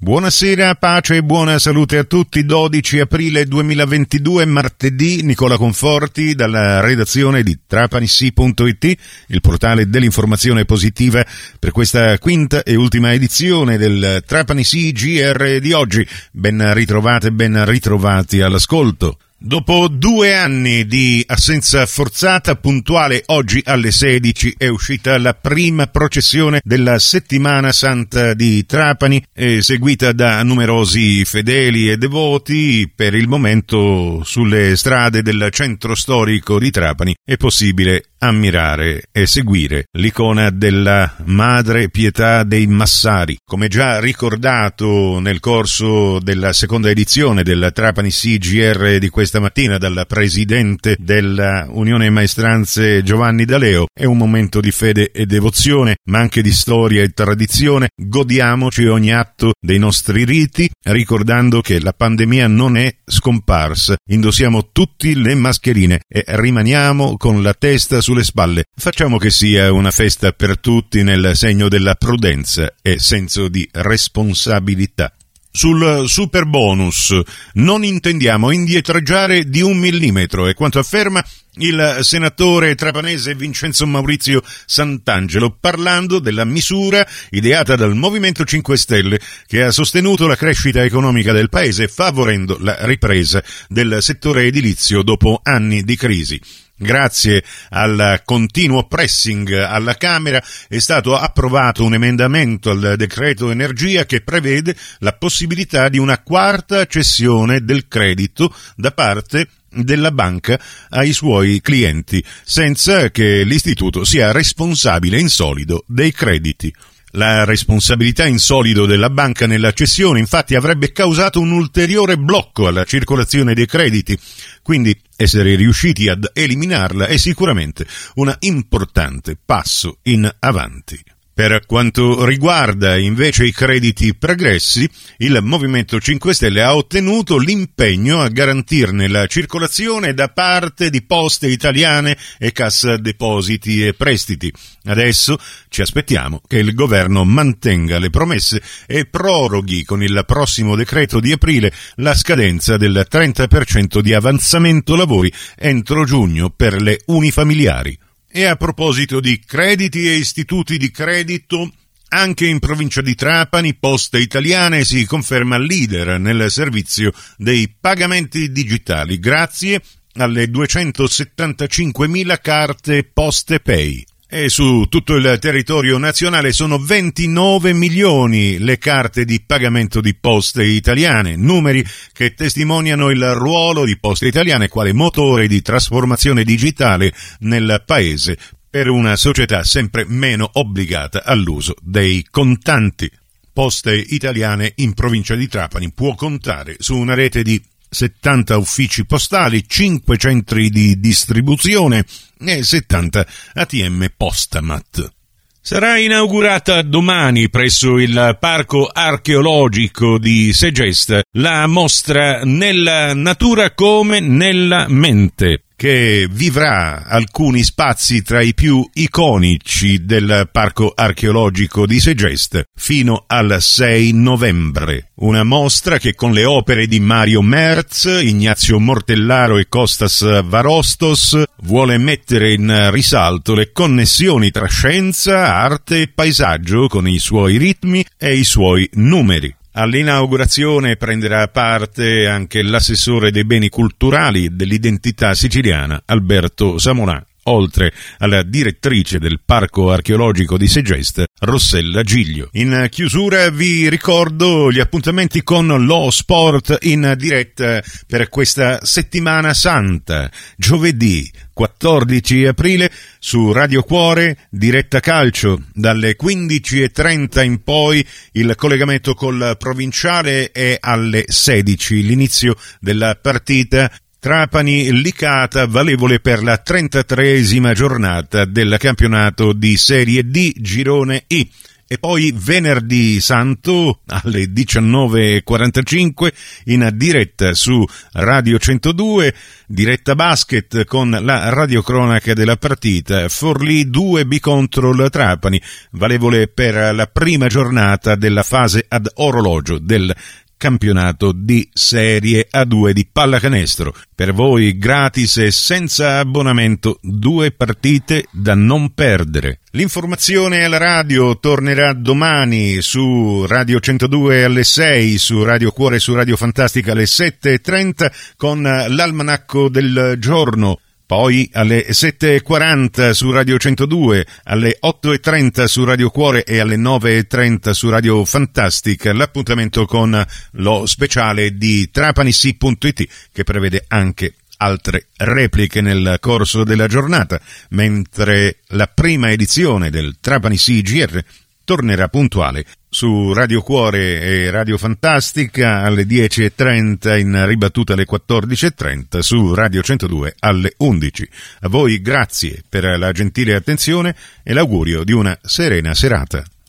Buonasera, pace e buona salute a tutti. 12 aprile 2022, martedì, Nicola Conforti dalla redazione di trapanissi.it, il portale dell'informazione positiva per questa quinta e ultima edizione del Trapanissi GR di oggi. Ben ritrovate, ben ritrovati all'ascolto. Dopo due anni di assenza forzata, puntuale oggi alle 16 è uscita la prima processione della settimana santa di Trapani, seguita da numerosi fedeli e devoti. Per il momento sulle strade del centro storico di Trapani è possibile ammirare e seguire l'icona della Madre Pietà dei Massari. Come già ricordato nel corso della seconda edizione del Trapani CGR di questa mattina dal presidente dell'Unione Maestranze Giovanni D'Aleo, è un momento di fede e devozione, ma anche di storia e tradizione. Godiamoci ogni atto dei nostri riti, ricordando che la pandemia non è scomparsa. Indossiamo tutti le mascherine e rimaniamo con la testa sulle spalle. Facciamo che sia una festa per tutti nel segno della prudenza e senso di responsabilità. Sul super bonus non intendiamo indietreggiare di un millimetro, è quanto afferma il senatore trapanese Vincenzo Maurizio Sant'Angelo parlando della misura ideata dal Movimento 5 Stelle che ha sostenuto la crescita economica del paese favorendo la ripresa del settore edilizio dopo anni di crisi. Grazie al continuo pressing alla Camera è stato approvato un emendamento al decreto energia che prevede la possibilità di una quarta cessione del credito da parte della banca ai suoi clienti, senza che l'istituto sia responsabile in solido dei crediti. La responsabilità in solido della banca nella cessione infatti avrebbe causato un ulteriore blocco alla circolazione dei crediti, quindi essere riusciti ad eliminarla è sicuramente un importante passo in avanti. Per quanto riguarda invece i crediti pregressi, il Movimento 5 Stelle ha ottenuto l'impegno a garantirne la circolazione da parte di poste italiane e cassa depositi e prestiti. Adesso ci aspettiamo che il governo mantenga le promesse e proroghi con il prossimo decreto di aprile la scadenza del 30% di avanzamento lavori entro giugno per le unifamiliari. E a proposito di crediti e istituti di credito, anche in provincia di Trapani, Poste Italiane si conferma leader nel servizio dei pagamenti digitali grazie alle 275.000 carte Poste Pay. E su tutto il territorio nazionale sono 29 milioni le carte di pagamento di poste italiane, numeri che testimoniano il ruolo di poste italiane quale motore di trasformazione digitale nel paese per una società sempre meno obbligata all'uso dei contanti. Poste italiane in provincia di Trapani può contare su una rete di 70 uffici postali, 5 centri di distribuzione e 70 ATM Postamat. Sarà inaugurata domani presso il Parco Archeologico di Segesta la mostra Nella natura come nella mente che vivrà alcuni spazi tra i più iconici del Parco Archeologico di Segest fino al 6 novembre. Una mostra che con le opere di Mario Merz, Ignazio Mortellaro e Costas Varostos vuole mettere in risalto le connessioni tra scienza, arte e paesaggio con i suoi ritmi e i suoi numeri. All'inaugurazione prenderà parte anche l'assessore dei beni culturali dell'identità siciliana Alberto Samolà oltre alla direttrice del Parco Archeologico di Segesta, Rossella Giglio. In chiusura vi ricordo gli appuntamenti con lo sport in diretta per questa settimana santa. Giovedì 14 aprile su Radio Cuore, diretta calcio, dalle 15.30 in poi il collegamento col provinciale è alle 16, l'inizio della partita Trapani Licata valevole per la 33esima giornata del campionato di Serie D Girone I. e poi venerdì santo alle 19.45 in diretta su Radio 102, diretta basket con la radiocronaca della partita Forlì 2 B contro il Trapani, valevole per la prima giornata della fase ad orologio del campionato di Serie A2 di pallacanestro. Per voi gratis e senza abbonamento, due partite da non perdere. L'informazione alla radio tornerà domani su Radio 102 alle 6, su Radio Cuore e su Radio Fantastica alle 7.30 con l'almanacco del giorno. Poi alle 7.40 su Radio 102, alle 8.30 su Radio Cuore e alle 9.30 su Radio Fantastica l'appuntamento con lo speciale di trapanissi.it che prevede anche altre repliche nel corso della giornata, mentre la prima edizione del Trapani CGR tornerà puntuale su Radio Cuore e Radio Fantastica alle 10.30 in ribattuta alle 14.30 su Radio 102 alle 11. A voi grazie per la gentile attenzione e l'augurio di una serena serata.